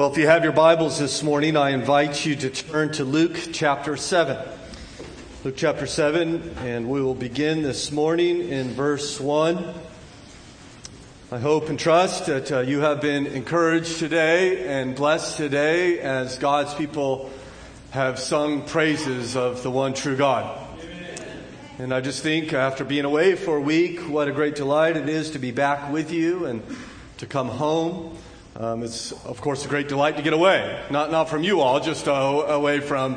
Well, if you have your Bibles this morning, I invite you to turn to Luke chapter 7. Luke chapter 7, and we will begin this morning in verse 1. I hope and trust that uh, you have been encouraged today and blessed today as God's people have sung praises of the one true God. And I just think after being away for a week, what a great delight it is to be back with you and to come home. Um, it's, of course, a great delight to get away. Not, not from you all, just uh, away from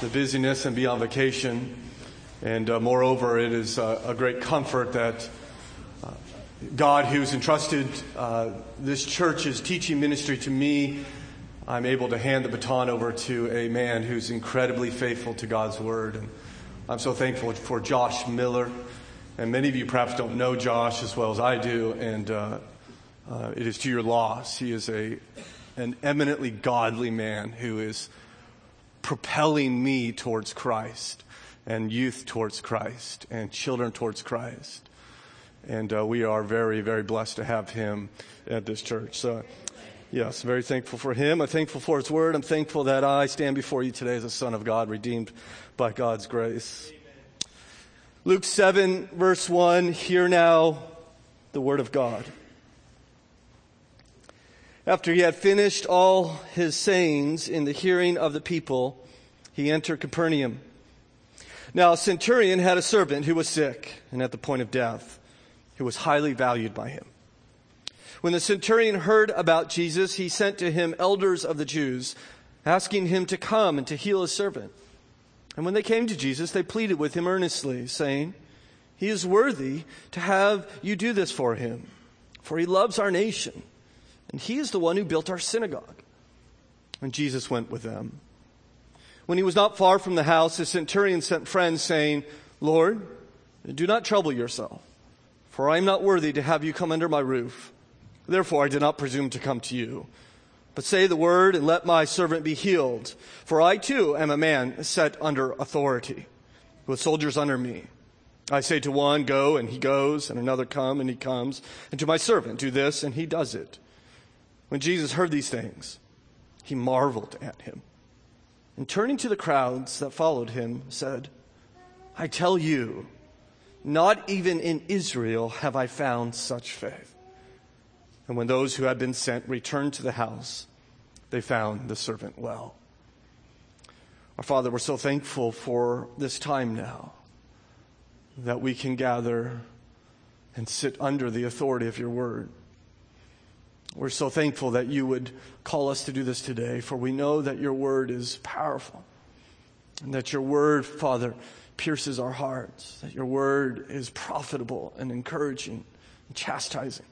the busyness and be on vacation. And uh, moreover, it is uh, a great comfort that uh, God, who's entrusted uh, this church's teaching ministry to me, I'm able to hand the baton over to a man who's incredibly faithful to God's word. And I'm so thankful for Josh Miller. And many of you perhaps don't know Josh as well as I do. And uh, it is to your loss. He is a, an eminently godly man who is propelling me towards Christ and youth towards Christ and children towards Christ. And uh, we are very, very blessed to have him at this church. So, yes, very thankful for him. I'm thankful for his word. I'm thankful that I stand before you today as a son of God, redeemed by God's grace. Luke 7, verse 1 Hear now the word of God. After he had finished all his sayings in the hearing of the people, he entered Capernaum. Now, a centurion had a servant who was sick and at the point of death, who was highly valued by him. When the centurion heard about Jesus, he sent to him elders of the Jews, asking him to come and to heal his servant. And when they came to Jesus, they pleaded with him earnestly, saying, He is worthy to have you do this for him, for he loves our nation and he is the one who built our synagogue. And Jesus went with them. When he was not far from the house, the centurion sent friends saying, Lord, do not trouble yourself, for I am not worthy to have you come under my roof. Therefore I did not presume to come to you. But say the word and let my servant be healed. For I too am a man set under authority, with soldiers under me. I say to one, go, and he goes, and another, come, and he comes. And to my servant, do this, and he does it. When Jesus heard these things, he marveled at him. And turning to the crowds that followed him, said, I tell you, not even in Israel have I found such faith. And when those who had been sent returned to the house, they found the servant well. Our Father, we're so thankful for this time now that we can gather and sit under the authority of your word. We're so thankful that you would call us to do this today, for we know that your word is powerful and that your word, Father, pierces our hearts, that your word is profitable and encouraging and chastising.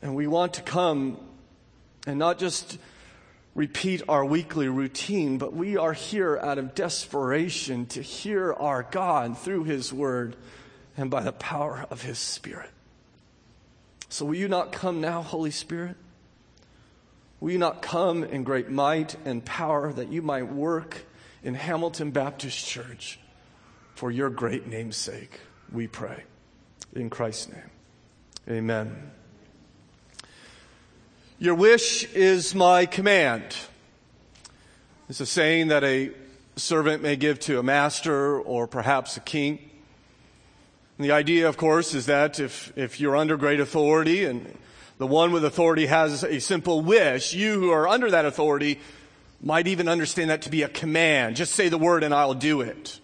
And we want to come and not just repeat our weekly routine, but we are here out of desperation to hear our God through his word and by the power of his spirit. So will you not come now, Holy Spirit? Will you not come in great might and power that you might work in Hamilton Baptist Church for your great name's sake? We pray. In Christ's name. Amen. Your wish is my command. It's a saying that a servant may give to a master or perhaps a king. And the idea, of course, is that if, if you're under great authority and the one with authority has a simple wish, you who are under that authority might even understand that to be a command. Just say the word and I'll do it.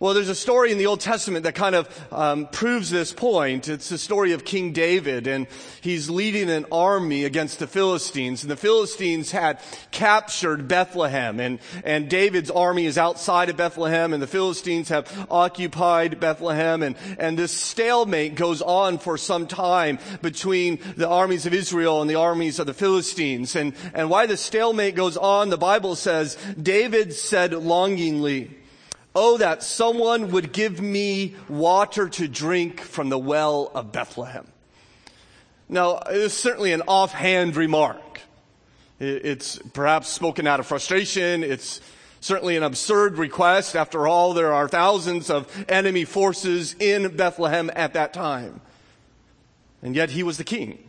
Well, there's a story in the Old Testament that kind of um, proves this point. It's the story of King David, and he's leading an army against the Philistines. And the Philistines had captured Bethlehem, and, and David's army is outside of Bethlehem, and the Philistines have occupied Bethlehem. And, and this stalemate goes on for some time between the armies of Israel and the armies of the Philistines. And, and why the stalemate goes on, the Bible says, David said longingly, Oh, that someone would give me water to drink from the well of Bethlehem. Now, it is certainly an offhand remark. It's perhaps spoken out of frustration. It's certainly an absurd request. After all, there are thousands of enemy forces in Bethlehem at that time. And yet he was the king.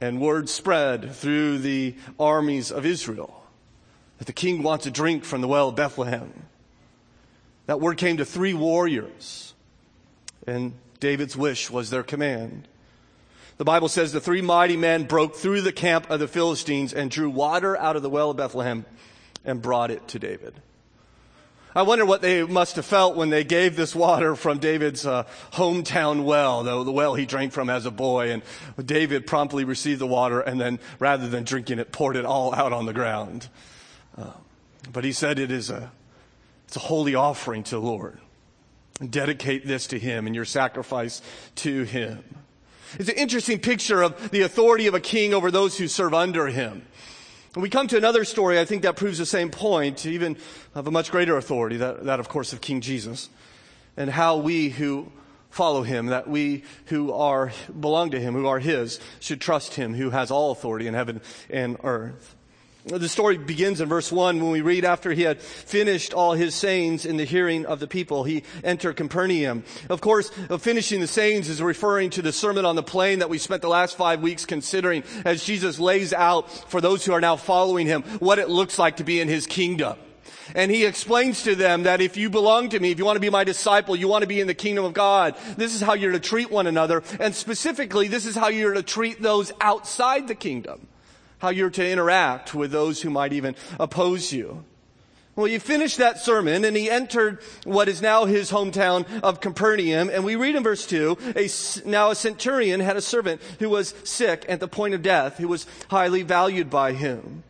And word spread through the armies of Israel that the king wants a drink from the well of Bethlehem. That word came to three warriors, and David's wish was their command. The Bible says the three mighty men broke through the camp of the Philistines and drew water out of the well of Bethlehem and brought it to David. I wonder what they must have felt when they gave this water from David's uh, hometown well, the, the well he drank from as a boy. And David promptly received the water and then, rather than drinking it, poured it all out on the ground. Uh, but he said it is a, it's a holy offering to the Lord. Dedicate this to him and your sacrifice to him. It's an interesting picture of the authority of a king over those who serve under him. And we come to another story, I think that proves the same point, even of a much greater authority, that, that of course of King Jesus, and how we who follow him, that we who are, belong to him, who are his, should trust him who has all authority in heaven and earth. The story begins in verse 1 when we read after he had finished all his sayings in the hearing of the people, he entered Capernaum. Of course, uh, finishing the sayings is referring to the Sermon on the Plain that we spent the last five weeks considering as Jesus lays out for those who are now following him what it looks like to be in his kingdom. And he explains to them that if you belong to me, if you want to be my disciple, you want to be in the kingdom of God, this is how you're to treat one another. And specifically, this is how you're to treat those outside the kingdom how you're to interact with those who might even oppose you. Well, he finished that sermon and he entered what is now his hometown of Capernaum. And we read in verse 2, a, now a centurion had a servant who was sick at the point of death, who was highly valued by him.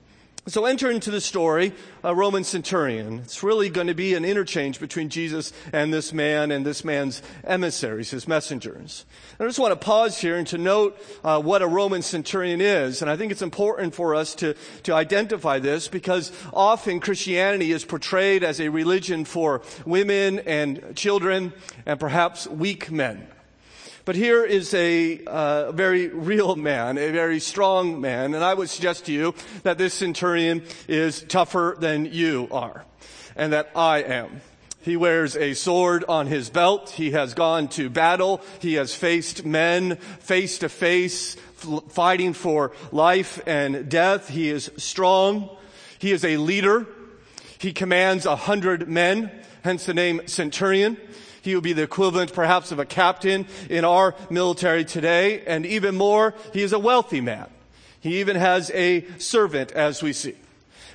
So enter into the story, a Roman centurion. It's really going to be an interchange between Jesus and this man and this man's emissaries, his messengers. And I just want to pause here and to note uh, what a Roman centurion is. And I think it's important for us to, to identify this because often Christianity is portrayed as a religion for women and children and perhaps weak men. But here is a uh, very real man, a very strong man, and I would suggest to you that this centurion is tougher than you are, and that I am. He wears a sword on his belt. He has gone to battle. He has faced men face to face, fighting for life and death. He is strong. He is a leader. He commands a hundred men, hence the name centurion. He would be the equivalent perhaps of a captain in our military today. And even more, he is a wealthy man. He even has a servant as we see.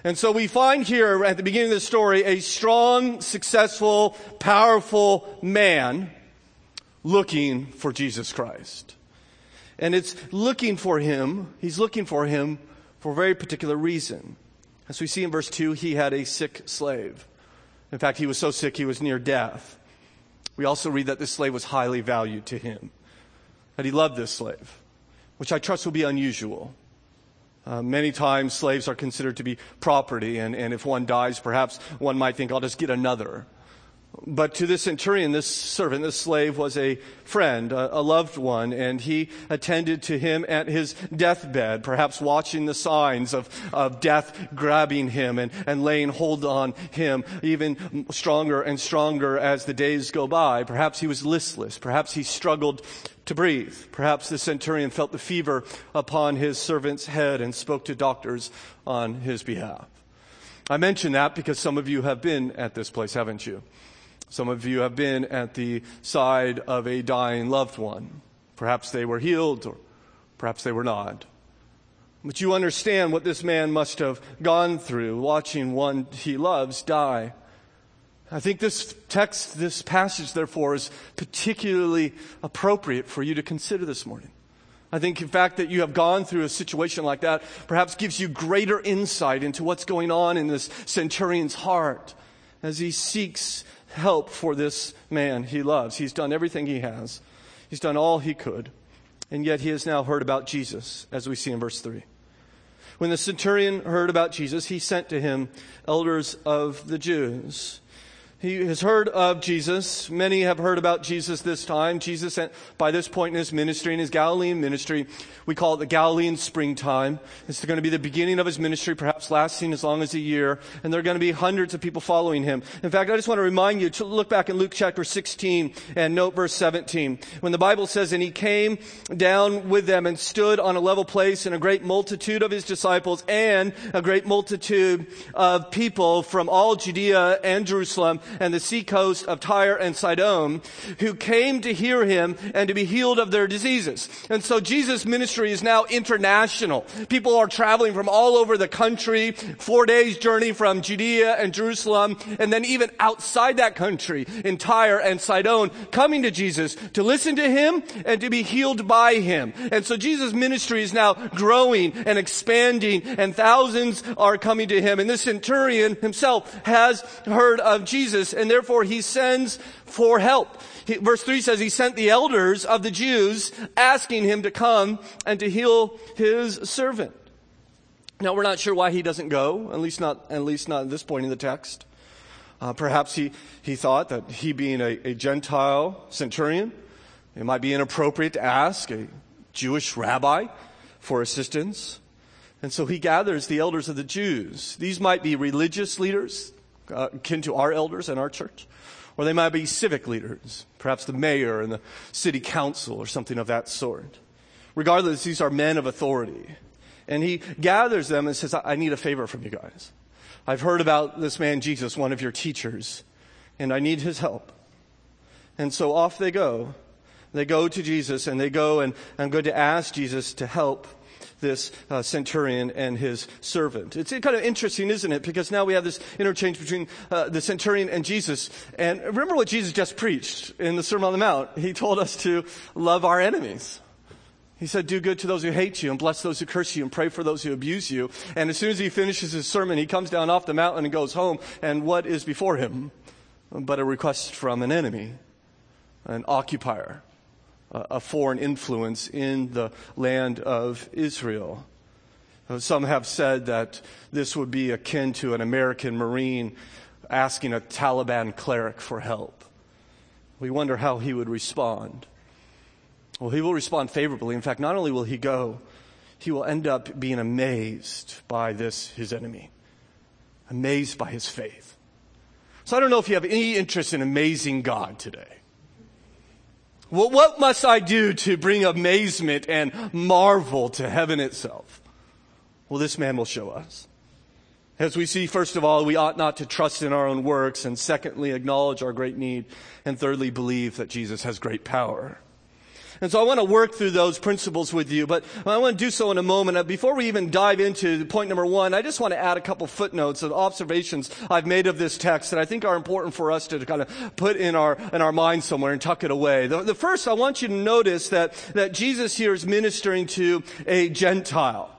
And so we find here at the beginning of the story a strong, successful, powerful man looking for Jesus Christ. And it's looking for him, he's looking for him for a very particular reason. As we see in verse 2, he had a sick slave. In fact, he was so sick he was near death. We also read that this slave was highly valued to him, that he loved this slave, which I trust will be unusual. Uh, many times slaves are considered to be property, and, and if one dies, perhaps one might think, I'll just get another. But to this centurion, this servant, this slave was a friend, a, a, loved one, and he attended to him at his deathbed, perhaps watching the signs of, of death grabbing him and, and laying hold on him even stronger and stronger as the days go by. Perhaps he was listless. Perhaps he struggled to breathe. Perhaps the centurion felt the fever upon his servant's head and spoke to doctors on his behalf. I mention that because some of you have been at this place, haven't you? Some of you have been at the side of a dying loved one. Perhaps they were healed or perhaps they were not. But you understand what this man must have gone through watching one he loves die. I think this text, this passage, therefore, is particularly appropriate for you to consider this morning. I think the fact that you have gone through a situation like that perhaps gives you greater insight into what's going on in this centurion's heart as he seeks help for this man he loves. He's done everything he has, he's done all he could, and yet he has now heard about Jesus, as we see in verse 3. When the centurion heard about Jesus, he sent to him elders of the Jews. He has heard of Jesus. Many have heard about Jesus this time. Jesus, by this point in his ministry, in his Galilean ministry, we call it the Galilean springtime. It's going to be the beginning of his ministry, perhaps lasting as long as a year. And there are going to be hundreds of people following him. In fact, I just want to remind you to look back in Luke chapter 16 and note verse 17. When the Bible says, And he came down with them and stood on a level place, and a great multitude of his disciples and a great multitude of people from all Judea and Jerusalem and the seacoast of Tyre and Sidon who came to hear him and to be healed of their diseases. And so Jesus' ministry is now international. People are traveling from all over the country, four days journey from Judea and Jerusalem, and then even outside that country in Tyre and Sidon, coming to Jesus to listen to him and to be healed by him. And so Jesus' ministry is now growing and expanding, and thousands are coming to him. And this centurion himself has heard of Jesus Jesus, and therefore he sends for help. He, verse 3 says he sent the elders of the Jews asking him to come and to heal his servant. Now we're not sure why he doesn't go, at least not, at least not at this point in the text. Uh, perhaps he, he thought that he being a, a Gentile centurion, it might be inappropriate to ask a Jewish rabbi for assistance. And so he gathers the elders of the Jews. These might be religious leaders uh, akin to our elders and our church. Or they might be civic leaders, perhaps the mayor and the city council or something of that sort. Regardless, these are men of authority. And he gathers them and says, I need a favor from you guys. I've heard about this man Jesus, one of your teachers, and I need his help. And so off they go. They go to Jesus and they go and I'm going to ask Jesus to help this uh, centurion and his servant. It's kind of interesting, isn't it? Because now we have this interchange between uh, the centurion and Jesus. And remember what Jesus just preached in the Sermon on the Mount. He told us to love our enemies. He said, do good to those who hate you and bless those who curse you and pray for those who abuse you. And as soon as he finishes his sermon, he comes down off the mountain and goes home. And what is before him but a request from an enemy, an occupier, a foreign influence in the land of Israel. Uh, some have said that this would be akin to an American Marine asking a Taliban cleric for help. We wonder how he would respond. Well, he will respond favorably. In fact, not only will he go, he will end up being amazed by this, his enemy, amazed by his faith. So I don't know if you have any interest in amazing God today. Well, what must I do to bring amazement and marvel to heaven itself? Well, this man will show us. As we see, first of all, we ought not to trust in our own works, and secondly, acknowledge our great need, and thirdly, believe that Jesus has great power. And so I want to work through those principles with you, but I want to do so in a moment. Uh, before we even dive into point number one, I just want to add a couple footnotes of observations I've made of this text that I think are important for us to kind of put in our, in our mind somewhere and tuck it away. The, the first, I want you to notice that, that Jesus here is ministering to a Gentile.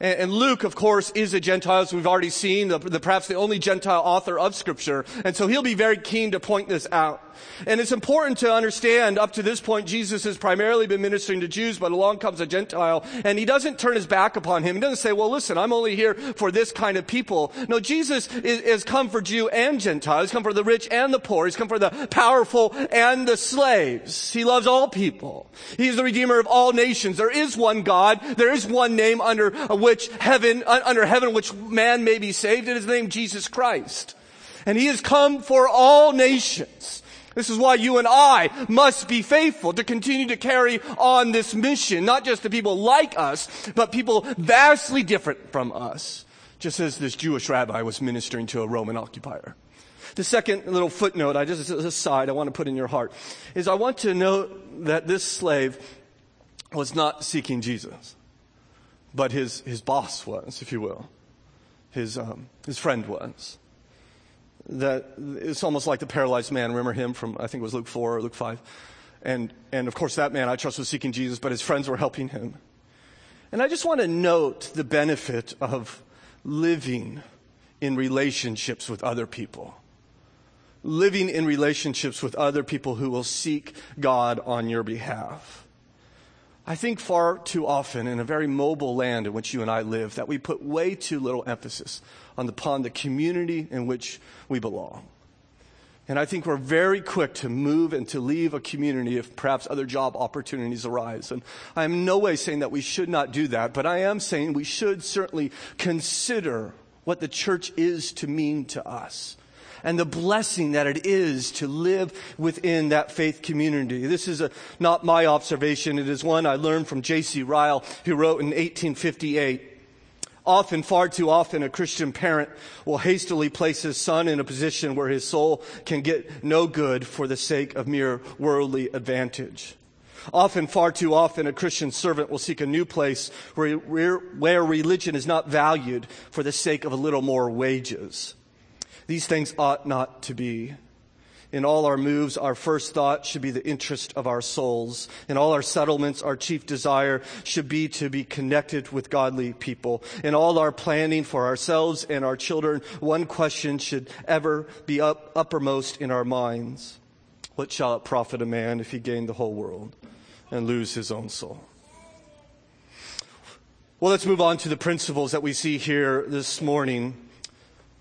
And, Luke, of course, is a Gentile, as we've already seen, the, the, perhaps the only Gentile author of Scripture. And so he'll be very keen to point this out. And it's important to understand up to this point, Jesus has primarily been ministering to Jews, but along comes a Gentile, and he doesn't turn his back upon him. He doesn't say, well, listen, I'm only here for this kind of people. No, Jesus is, is come for Jew and Gentile. He's come for the rich and the poor. He's come for the powerful and the slaves. He loves all people. He's the Redeemer of all nations. There is one God. There is one name under which heaven, under heaven, which man may be saved. It is the name Jesus Christ. And he has come for all nations. This is why you and I must be faithful to continue to carry on this mission, not just to people like us, but people vastly different from us, just as this Jewish rabbi was ministering to a Roman occupier. The second little footnote, I just, as a side, I want to put in your heart, is I want to note that this slave was not seeking Jesus, but his, his boss was, if you will. His, um, his friend was that it's almost like the paralyzed man. Remember him from, I think it was Luke 4 or Luke 5. And, and of course, that man I trust was seeking Jesus, but his friends were helping him. And I just want to note the benefit of living in relationships with other people. Living in relationships with other people who will seek God on your behalf. I think far too often in a very mobile land in which you and I live that we put way too little emphasis on the, upon the community in which we belong. And I think we're very quick to move and to leave a community if perhaps other job opportunities arise. And I am no way saying that we should not do that, but I am saying we should certainly consider what the church is to mean to us and the blessing that it is to live within that faith community. This is a, not my observation. It is one I learned from J.C. Ryle, who wrote in 1858. Often, far too often, a Christian parent will hastily place his son in a position where his soul can get no good for the sake of mere worldly advantage. Often, far too often, a Christian servant will seek a new place where, where religion is not valued for the sake of a little more wages. These things ought not to be. In all our moves, our first thought should be the interest of our souls. In all our settlements, our chief desire should be to be connected with godly people. In all our planning for ourselves and our children, one question should ever be up, uppermost in our minds. What shall it profit a man if he gain the whole world and lose his own soul? Well, let's move on to the principles that we see here this morning.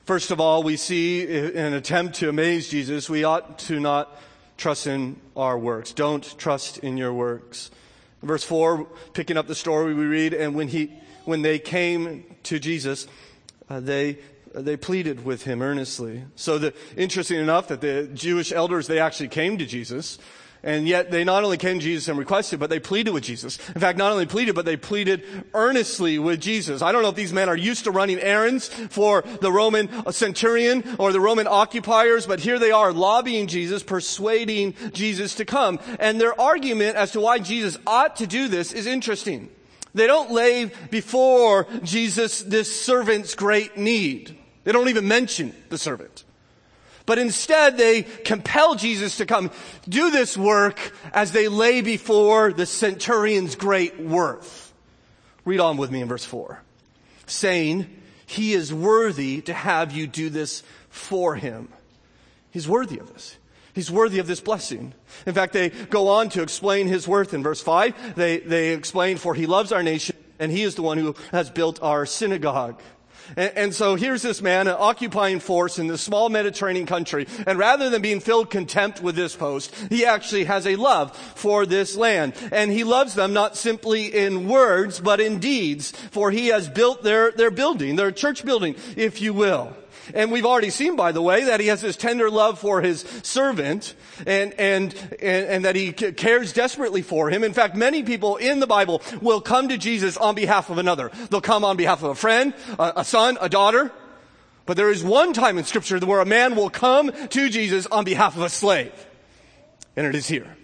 First of all, we see in an attempt to amaze Jesus, we ought to not trust in our works. Don't trust in your works. verse 4, picking up the story, we read, and when, he, when they came to Jesus, uh, they, they pleaded with him earnestly. So the, interesting enough that the Jewish elders, they actually came to Jesus. And yet they not only came to Jesus and requested, but they pleaded with Jesus. In fact, not only pleaded, but they pleaded earnestly with Jesus. I don't know if these men are used to running errands for the Roman centurion or the Roman occupiers, but here they are lobbying Jesus, persuading Jesus to come. And their argument as to why Jesus ought to do this is interesting. They don't lay before Jesus this servant's great need. They don't even mention the servant. But instead, they compel Jesus to come do this work as they lay before the centurion's great worth. Read on with me in verse 4. Saying, He is worthy to have you do this for Him. He's worthy of this. He's worthy of this blessing. In fact, they go on to explain His worth in verse 5. They, they explain, For He loves our nation, and He is the one who has built our synagogue. And, and, so here's this man, an occupying force in this small Mediterranean country. And rather than being filled contempt with this post, he actually has a love for this land. And he loves them not simply in words, but in deeds. For he has built their, their building, their church building, if you will. And we've already seen, by the way, that he has this tender love for his servant and, and, and, and, that he cares desperately for him. In fact, many people in the Bible will come to Jesus on behalf of another. They'll come on behalf of a friend, a, a son, a daughter. But there is one time in scripture where a man will come to Jesus on behalf of a slave. And it is here.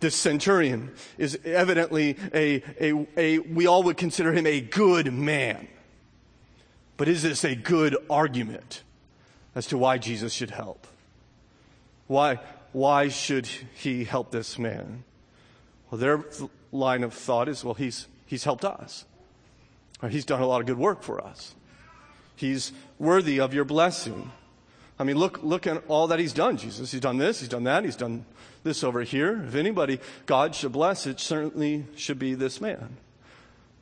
This centurion is evidently a, a, a we all would consider him a good man. But is this a good argument as to why Jesus should help? Why, why should he help this man? Well, their line of thought is, well, he's, he's helped us. Or he's done a lot of good work for us. He's worthy of your blessing. I mean, look, look at all that he's done, Jesus. He's done this, he's done that, he's done this over here. If anybody God should bless, it certainly should be this man.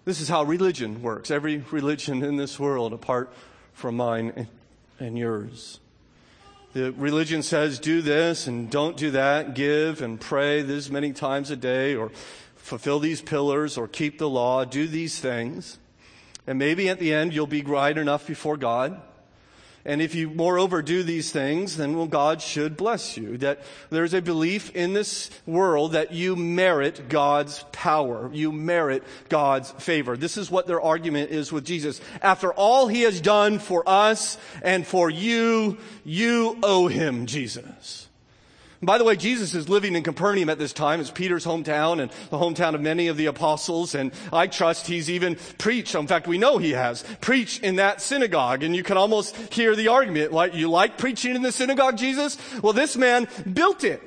This is how religion works. Every religion in this world, apart from mine and yours. The religion says do this and don't do that, give and pray this many times a day, or fulfill these pillars, or keep the law, do these things. And maybe at the end you'll be right enough before God and if you moreover do these things, then well, God should bless you. That there's a belief in this world that you merit God's power. You merit God's favor. This is what their argument is with Jesus. After all he has done for us and for you, you owe him, Jesus. By the way, Jesus is living in Capernaum at this time. It's Peter's hometown and the hometown of many of the apostles. And I trust he's even preached. In fact, we know he has preached in that synagogue. And you can almost hear the argument, like, you like preaching in the synagogue, Jesus? Well, this man built it.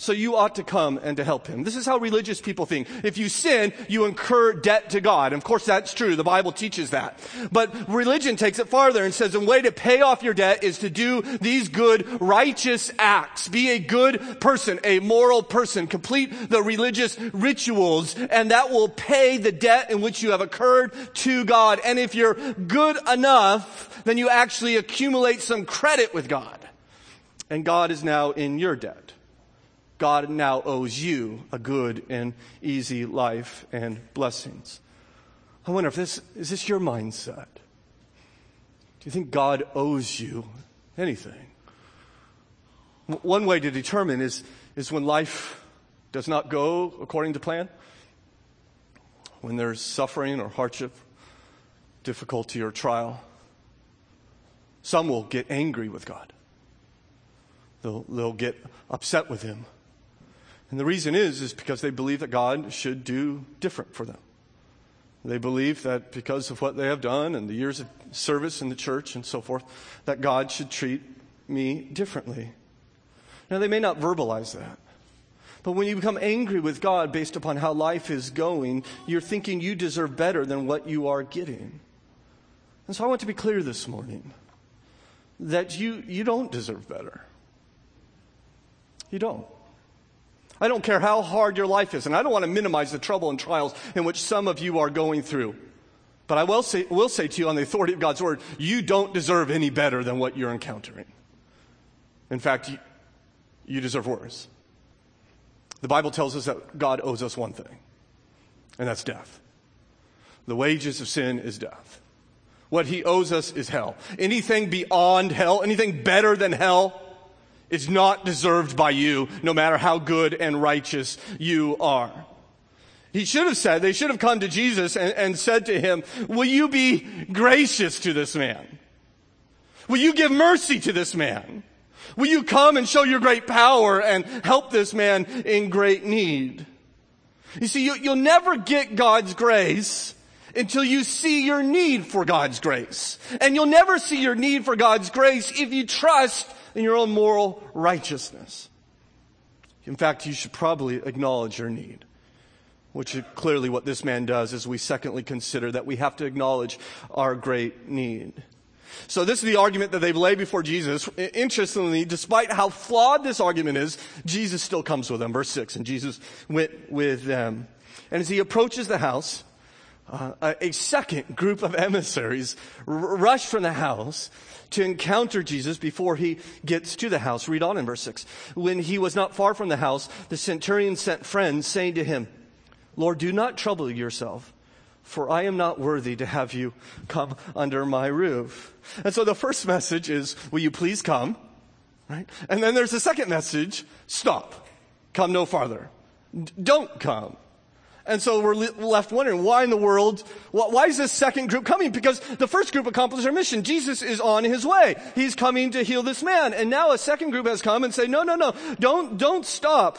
So you ought to come and to help him. This is how religious people think. If you sin, you incur debt to God. And of course that's true. The Bible teaches that. But religion takes it farther and says the way to pay off your debt is to do these good righteous acts. Be a good person, a moral person. Complete the religious rituals and that will pay the debt in which you have incurred to God. And if you're good enough, then you actually accumulate some credit with God. And God is now in your debt. God now owes you a good and easy life and blessings. I wonder if this is this your mindset? Do you think God owes you anything? One way to determine is, is when life does not go according to plan, when there's suffering or hardship, difficulty or trial. Some will get angry with God. They'll, they'll get upset with Him. And the reason is, is because they believe that God should do different for them. They believe that because of what they have done and the years of service in the church and so forth, that God should treat me differently. Now, they may not verbalize that. But when you become angry with God based upon how life is going, you're thinking you deserve better than what you are getting. And so I want to be clear this morning that you, you don't deserve better. You don't. I don't care how hard your life is, and I don't want to minimize the trouble and trials in which some of you are going through. But I will say, will say to you on the authority of God's word, you don't deserve any better than what you're encountering. In fact, you, you deserve worse. The Bible tells us that God owes us one thing, and that's death. The wages of sin is death. What he owes us is hell. Anything beyond hell, anything better than hell, is not deserved by you, no matter how good and righteous you are. He should have said, they should have come to Jesus and, and said to him, will you be gracious to this man? Will you give mercy to this man? Will you come and show your great power and help this man in great need? You see, you, will never get God's grace until you see your need for God's grace. And you'll never see your need for God's grace if you trust in your own moral righteousness. In fact, you should probably acknowledge your need, which is clearly what this man does as we secondly consider that we have to acknowledge our great need. So this is the argument that they've laid before Jesus. Interestingly, despite how flawed this argument is, Jesus still comes with them. Verse 6, and Jesus went with them. And as he approaches the house, uh, a second group of emissaries r- rush from the house to encounter Jesus before he gets to the house. Read on in verse 6. When he was not far from the house, the centurion sent friends saying to him, Lord, do not trouble yourself, for I am not worthy to have you come under my roof. And so the first message is, will you please come? Right? And then there's the second message, stop. Come no farther. D- don't come. And so we're left wondering why in the world, why is this second group coming? Because the first group accomplished their mission. Jesus is on his way. He's coming to heal this man. And now a second group has come and say, no, no, no, don't, don't stop.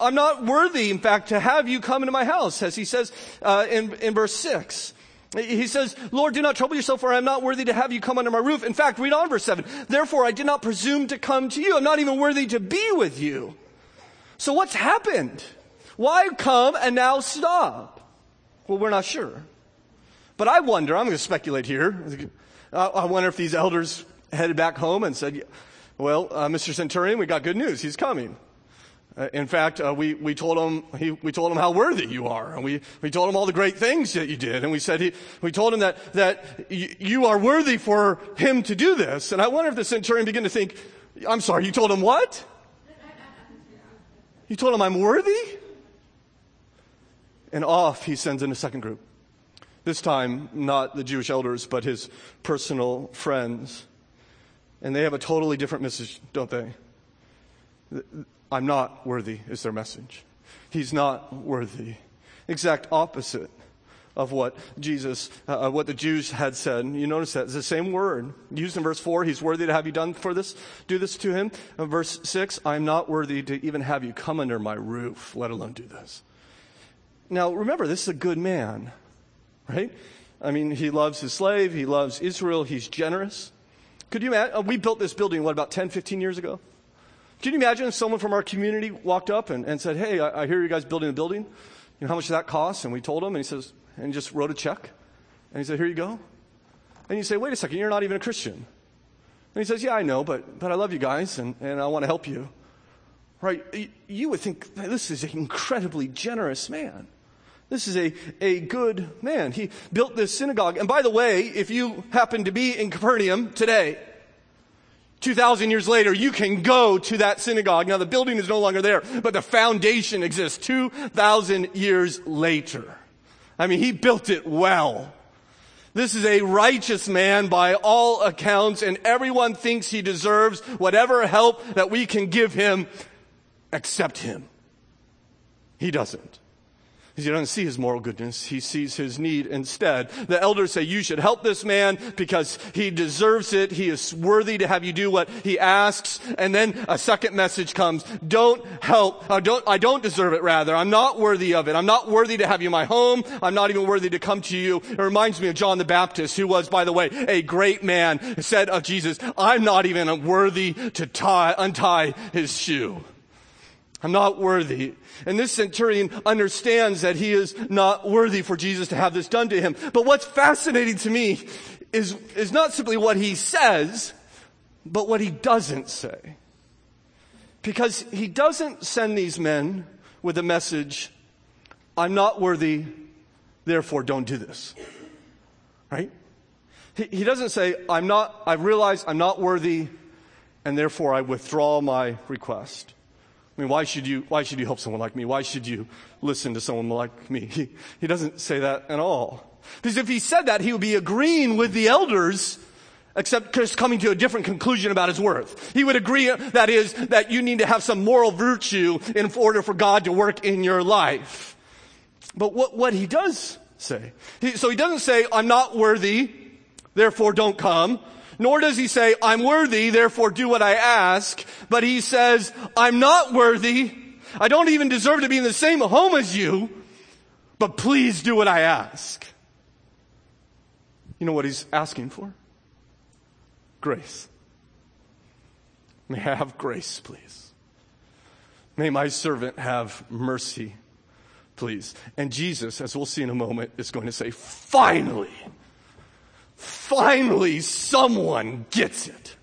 I'm not worthy, in fact, to have you come into my house, as he says uh, in, in verse 6. He says, Lord, do not trouble yourself, for I am not worthy to have you come under my roof. In fact, read on verse 7. Therefore, I did not presume to come to you. I'm not even worthy to be with you. So what's happened? Why come and now stop? Well, we're not sure. But I wonder, I'm going to speculate here. I wonder if these elders headed back home and said, well, uh, Mr. Centurion, we got good news. He's coming. Uh, in fact, uh, we, we told him, he, we told him how worthy you are. And we, we told him all the great things that you did. And we said, he, we told him that, that y- you are worthy for him to do this. And I wonder if the centurion began to think, I'm sorry, you told him what? You told him I'm worthy? And off he sends in a second group. This time, not the Jewish elders, but his personal friends. And they have a totally different message, don't they? I'm not worthy, is their message. He's not worthy. Exact opposite of what Jesus, uh, what the Jews had said. You notice that it's the same word used in verse four. He's worthy to have you done for this, do this to him. Uh, verse six, I'm not worthy to even have you come under my roof, let alone do this. Now, remember, this is a good man, right? I mean, he loves his slave. He loves Israel. He's generous. Could you imagine? Uh, we built this building, what, about 10, 15 years ago? Can you imagine if someone from our community walked up and, and said, Hey, I, I, hear you guys building a building. You know how much that costs? And we told him, and he says, and he just wrote a check. And he said, Here you go. And you say, Wait a second, you're not even a Christian. And he says, Yeah, I know, but, but I love you guys, and, and I want to help you. Right? You would think this is an incredibly generous man. This is a, a good man. He built this synagogue. And by the way, if you happen to be in Capernaum today, 2,000 years later, you can go to that synagogue. Now the building is no longer there, but the foundation exists 2,000 years later. I mean, he built it well. This is a righteous man by all accounts, and everyone thinks he deserves whatever help that we can give him except him. He doesn't. He doesn't see his moral goodness. He sees his need instead. The elders say, you should help this man because he deserves it. He is worthy to have you do what he asks. And then a second message comes. Don't help. Uh, don't, I don't deserve it rather. I'm not worthy of it. I'm not worthy to have you in my home. I'm not even worthy to come to you. It reminds me of John the Baptist, who was, by the way, a great man, said of Jesus, I'm not even worthy to tie, untie his shoe. I'm not worthy. And this centurion understands that he is not worthy for Jesus to have this done to him. But what's fascinating to me is, is not simply what he says, but what he doesn't say. Because he doesn't send these men with a message, I'm not worthy, therefore don't do this. Right? He, doesn't say, I'm not, I realize I'm not worthy, and therefore I withdraw my request. I mean, why should you, why should you help someone like me? Why should you listen to someone like me? He, he doesn't say that at all. Because if he said that, he would be agreeing with the elders, except just coming to a different conclusion about his worth. He would agree, that is, that you need to have some moral virtue in order for God to work in your life. But what, what he does say, he, so he doesn't say, I'm not worthy, therefore don't come. Nor does he say, I'm worthy, therefore do what I ask. But he says, I'm not worthy. I don't even deserve to be in the same home as you. But please do what I ask. You know what he's asking for? Grace. May I have grace, please. May my servant have mercy, please. And Jesus, as we'll see in a moment, is going to say, finally. Finally, someone gets it.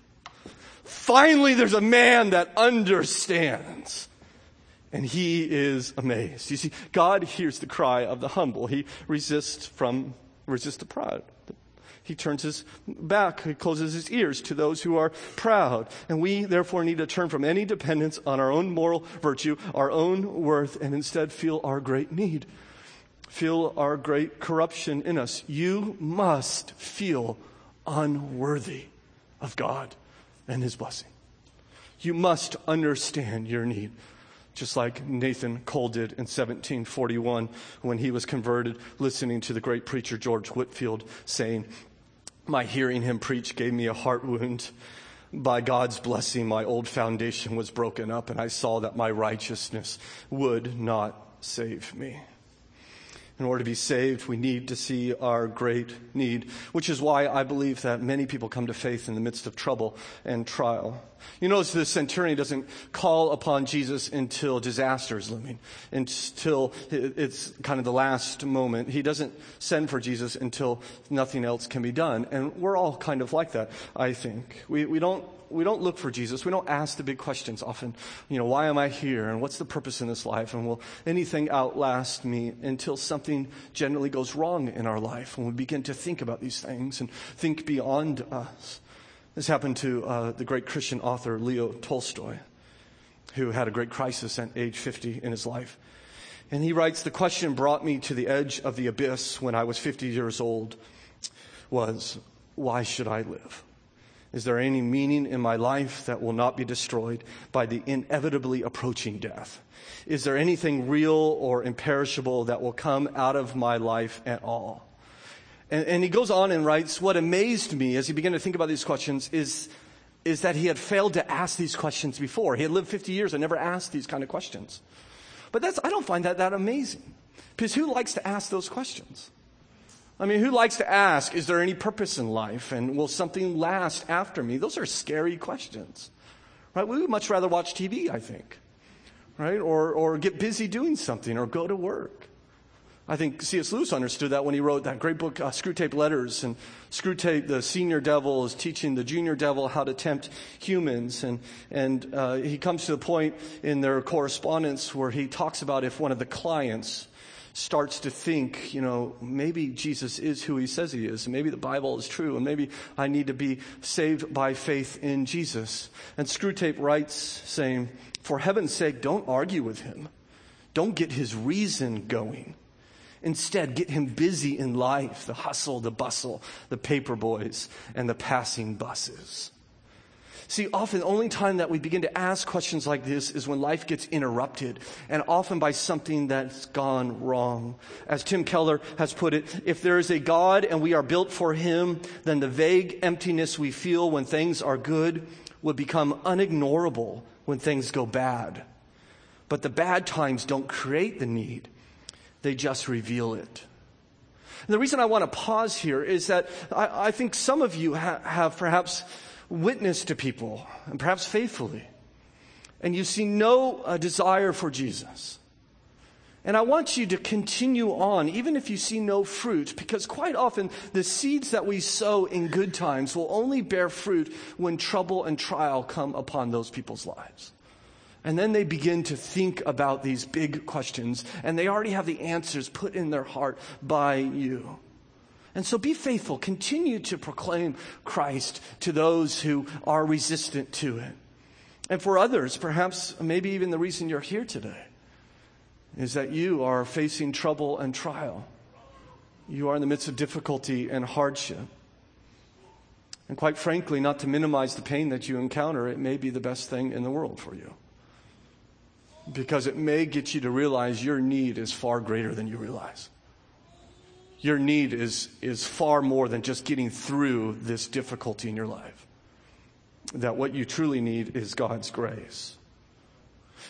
Finally, there's a man that understands. And he is amazed. You see, God hears the cry of the humble. He resists from, resists the proud. He turns his back, he closes his ears to those who are proud. And we therefore need to turn from any dependence on our own moral virtue, our own worth, and instead feel our great need feel our great corruption in us. You must feel unworthy of God and His blessing. You must understand your need. Just like Nathan Cole did in 1741 when he was converted, listening to the great preacher George Whitefield saying, My hearing him preach gave me a heart wound. By God's blessing, my old foundation was broken up, and I saw that my righteousness would not save me. In order to be saved, we need to see our great need, which is why I believe that many people come to faith in the midst of trouble and trial. You notice the centurion doesn't call upon Jesus until disaster is looming, until it's kind of the last moment. He doesn't send for Jesus until nothing else can be done. And we're all kind of like that, I think. We, we don't we don't look for Jesus. We don't ask the big questions often. You know, why am I here? And what's the purpose in this life? And will anything outlast me until something generally goes wrong in our life and we begin to think about these things and think beyond us. This happened to uh, the great Christian author Leo Tolstoy, who had a great crisis at age 50 in his life. And he writes, The question brought me to the edge of the abyss when I was 50 years old was, why should I live? Is there any meaning in my life that will not be destroyed by the inevitably approaching death? Is there anything real or imperishable that will come out of my life at all? And, and he goes on and writes, What amazed me as he began to think about these questions is, is that he had failed to ask these questions before. He had lived 50 years and never asked these kind of questions. But that's, I don't find that that amazing. Because who likes to ask those questions? I mean, who likes to ask, is there any purpose in life? And will something last after me? Those are scary questions, right? We would much rather watch TV, I think, right? Or, or get busy doing something or go to work. I think C.S. Lewis understood that when he wrote that great book, uh, Screwtape Letters. And Screwtape, the senior devil, is teaching the junior devil how to tempt humans. And, and uh, he comes to the point in their correspondence where he talks about if one of the clients starts to think, you know, maybe Jesus is who he says he is, and maybe the Bible is true, and maybe I need to be saved by faith in Jesus. And Screwtape writes, saying, For heaven's sake, don't argue with him. Don't get his reason going. Instead, get him busy in life, the hustle, the bustle, the paper boys, and the passing buses. See, often the only time that we begin to ask questions like this is when life gets interrupted, and often by something that's gone wrong. As Tim Keller has put it, if there is a God and we are built for him, then the vague emptiness we feel when things are good would become unignorable when things go bad. But the bad times don't create the need, they just reveal it. And the reason I want to pause here is that I, I think some of you ha- have perhaps witness to people, and perhaps faithfully, and you see no uh, desire for Jesus. And I want you to continue on, even if you see no fruit, because quite often the seeds that we sow in good times will only bear fruit when trouble and trial come upon those people's lives. And then they begin to think about these big questions, and they already have the answers put in their heart by you. And so be faithful. Continue to proclaim Christ to those who are resistant to it. And for others, perhaps maybe even the reason you're here today is that you are facing trouble and trial. You are in the midst of difficulty and hardship. And quite frankly, not to minimize the pain that you encounter, it may be the best thing in the world for you. Because it may get you to realize your need is far greater than you realize your need is, is far more than just getting through this difficulty in your life. That what you truly need is God's grace.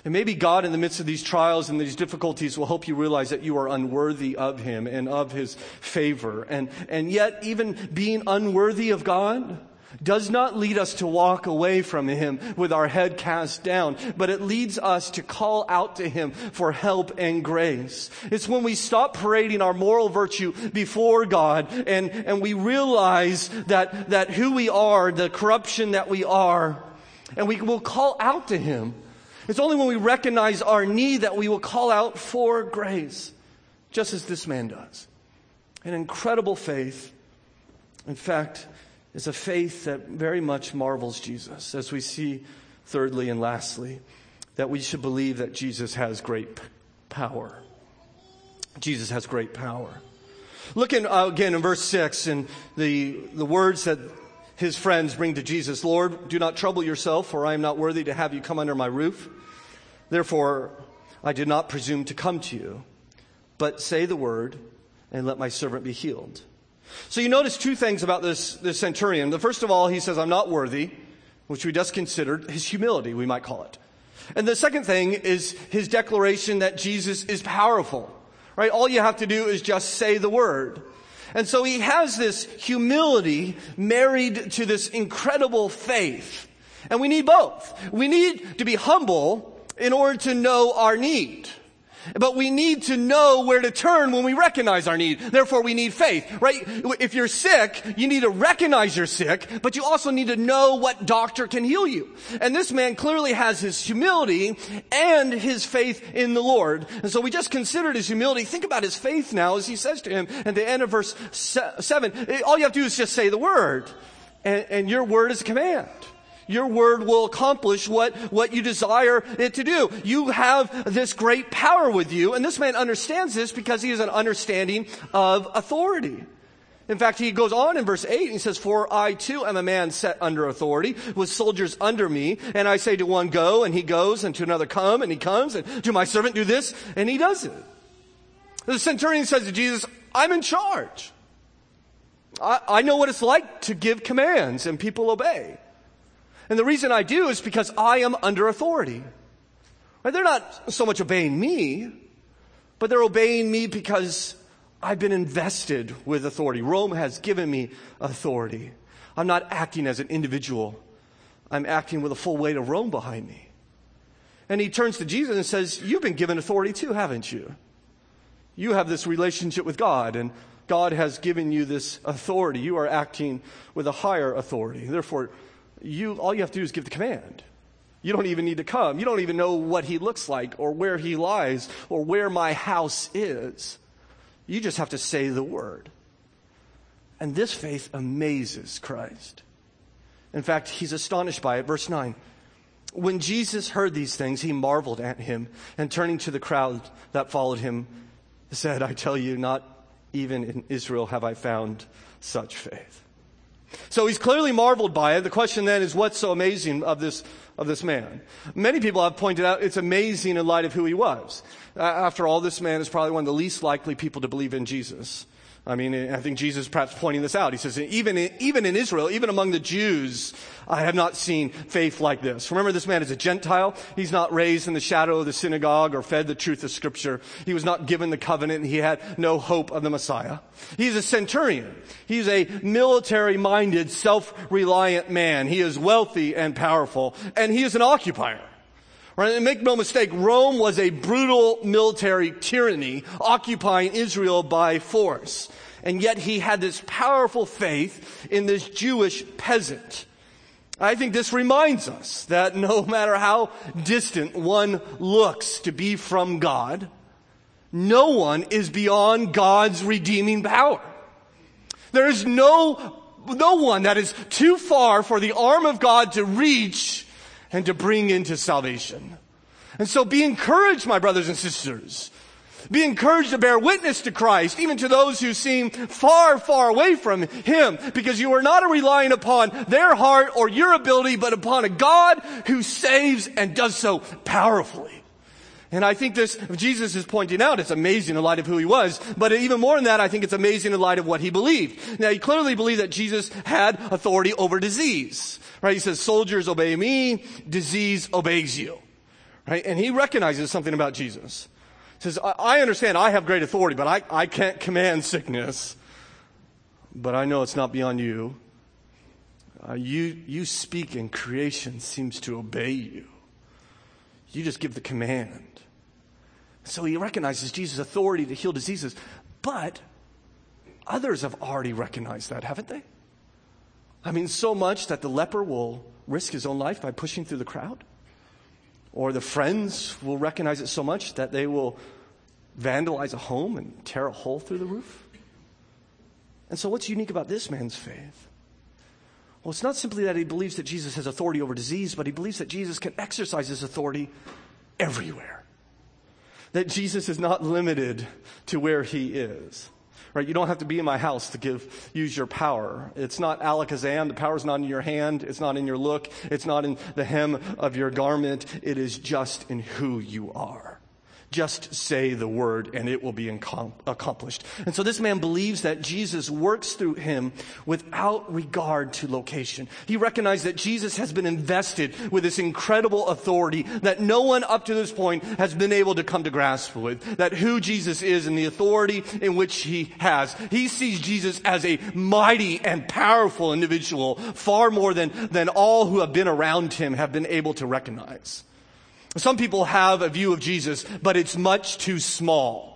And maybe God, in the midst of these trials and these difficulties, will help you realize that you are unworthy of Him and of His favor. And, and yet, even being unworthy of God, does not lead us to walk away from Him with our head cast down, but it leads us to call out to Him for help and grace. It's when we stop parading our moral virtue before God and, and we realize that, that who we are, the corruption that we are, and we will call out to Him. It's only when we recognize our need that we will call out for grace, just as this man does. An incredible faith. In fact, is a faith that very much marvels Jesus, as we see, thirdly and lastly, that we should believe that Jesus has great power. Jesus has great power. Looking uh, again in verse 6 and the, the words that his friends bring to Jesus Lord, do not trouble yourself, for I am not worthy to have you come under my roof. Therefore, I did not presume to come to you, but say the word, and let my servant be healed. So you notice two things about this, this centurion. The first of all, he says, I'm not worthy, which we just considered his humility, we might call it. And the second thing is his declaration that Jesus is powerful, right? All you have to do is just say the word. And so he has this humility married to this incredible faith. And we need both. We need to be humble in order to know our need. But we need to know where to turn when we recognize our need. Therefore, we need faith, right? If you're sick, you need to recognize you're sick, but you also need to know what doctor can heal you. And this man clearly has his humility and his faith in the Lord. And so we just considered his humility. Think about his faith now as he says to him at the end of verse seven. All you have to do is just say the word. And, and your word is a command your word will accomplish what, what you desire it to do. You have this great power with you, and this man understands this because he has an understanding of authority. In fact, he goes on in verse 8 and he says, For I too am a man set under authority, with soldiers under me, and I say to one, Go, and he goes, and to another, Come, and he comes, and to my servant, Do this, and he does it. The centurion says to Jesus, I'm in charge. I, I know what it's like to give commands, and people obey. And the reason I do is because I am under authority. They're not so much obeying me, but they're obeying me because I've been invested with authority. Rome has given me authority. I'm not acting as an individual. I'm acting with a full weight of Rome behind me. And he turns to Jesus and says, You've been given authority too, haven't you? You have this relationship with God, and God has given you this authority. You are acting with a higher authority. Therefore, you, all you have to do is give the command. You don't even need to come. You don't even know what he looks like or where he lies or where my house is. You just have to say the word. And this faith amazes Christ. In fact, he's astonished by it. Verse 9. When Jesus heard these things, he marveled at him and turning to the crowd that followed him, said, I tell you, not even in Israel have I found such faith. So he's clearly marveled by it. The question then is, what's so amazing of this, of this man? Many people have pointed out it's amazing in light of who he was. After all, this man is probably one of the least likely people to believe in Jesus. I mean, I think Jesus is perhaps pointing this out. He says, even in, even in Israel, even among the Jews, I have not seen faith like this. Remember, this man is a Gentile. He's not raised in the shadow of the synagogue or fed the truth of scripture. He was not given the covenant and he had no hope of the Messiah. He's a centurion. He's a military minded, self-reliant man. He is wealthy and powerful and he is an occupier. Right? And make no mistake, Rome was a brutal military tyranny occupying Israel by force. And yet he had this powerful faith in this Jewish peasant. I think this reminds us that no matter how distant one looks to be from God, no one is beyond God's redeeming power. There is no, no one that is too far for the arm of God to reach and to bring into salvation. And so be encouraged, my brothers and sisters. Be encouraged to bear witness to Christ, even to those who seem far, far away from Him, because you are not relying upon their heart or your ability, but upon a God who saves and does so powerfully. And I think this, Jesus is pointing out, it's amazing in light of who he was, but even more than that, I think it's amazing in light of what he believed. Now, he clearly believed that Jesus had authority over disease. Right? He says, soldiers obey me, disease obeys you. Right? And he recognizes something about Jesus. He says, I, I understand I have great authority, but I, I can't command sickness. But I know it's not beyond you. Uh, you, you speak and creation seems to obey you. You just give the command. So he recognizes Jesus' authority to heal diseases. But others have already recognized that, haven't they? I mean, so much that the leper will risk his own life by pushing through the crowd. Or the friends will recognize it so much that they will vandalize a home and tear a hole through the roof. And so, what's unique about this man's faith? Well, it's not simply that he believes that Jesus has authority over disease, but he believes that Jesus can exercise his authority everywhere. That Jesus is not limited to where he is. Right? You don't have to be in my house to give, use your power. It's not alakazam. The power's not in your hand. It's not in your look. It's not in the hem of your garment. It is just in who you are. Just say the word and it will be accomplished. And so this man believes that Jesus works through him without regard to location. He recognized that Jesus has been invested with this incredible authority that no one up to this point has been able to come to grasp with. That who Jesus is and the authority in which he has. He sees Jesus as a mighty and powerful individual far more than, than all who have been around him have been able to recognize. Some people have a view of Jesus, but it's much too small.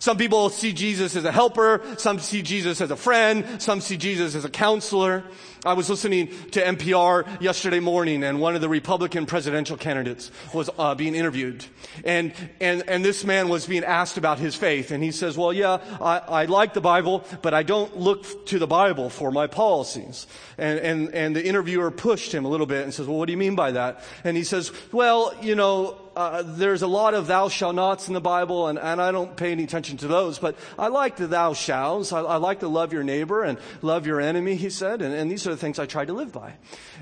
Some people see Jesus as a helper. Some see Jesus as a friend. Some see Jesus as a counselor. I was listening to NPR yesterday morning and one of the Republican presidential candidates was uh, being interviewed. And, and, and this man was being asked about his faith. And he says, well, yeah, I, I like the Bible, but I don't look to the Bible for my policies. And, and, and the interviewer pushed him a little bit and says, well, what do you mean by that? And he says, well, you know, uh, there's a lot of thou shall nots in the Bible, and, and I don't pay any attention to those, but I like the thou shalls. I, I like to love your neighbor and love your enemy, he said, and, and these are the things I try to live by.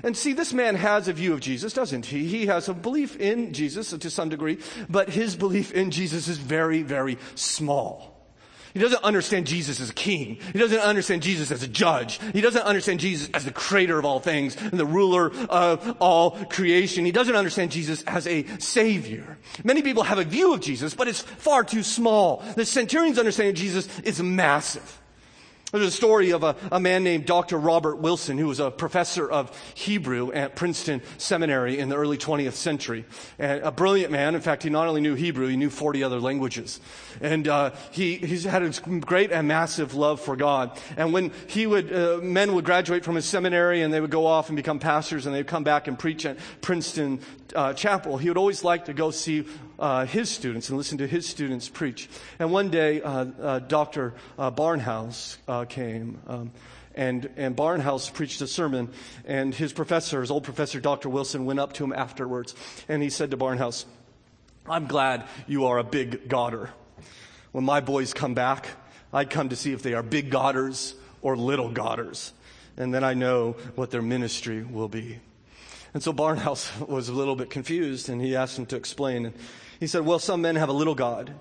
And see, this man has a view of Jesus, doesn't he? He has a belief in Jesus to some degree, but his belief in Jesus is very, very small. He doesn't understand Jesus as a king. He doesn't understand Jesus as a judge. He doesn't understand Jesus as the creator of all things and the ruler of all creation. He doesn't understand Jesus as a savior. Many people have a view of Jesus, but it's far too small. The centurion's understanding of Jesus is massive. There's a story of a, a, man named Dr. Robert Wilson, who was a professor of Hebrew at Princeton Seminary in the early 20th century. And a brilliant man. In fact, he not only knew Hebrew, he knew 40 other languages. And uh, he, he's had a great and massive love for God. And when he would, uh, men would graduate from his seminary and they would go off and become pastors and they'd come back and preach at Princeton uh, Chapel, he would always like to go see uh, his students and listen to his students preach. And one day, uh, uh, Dr. Uh, Barnhouse uh, came. Um, and, and Barnhouse preached a sermon, and his professor, his old professor, Dr. Wilson, went up to him afterwards, and he said to Barnhouse, I'm glad you are a big Godder. When my boys come back, I come to see if they are big Godders or little Godders, and then I know what their ministry will be. And so Barnhouse was a little bit confused, and he asked him to explain. And he said, Well, some men have a little God.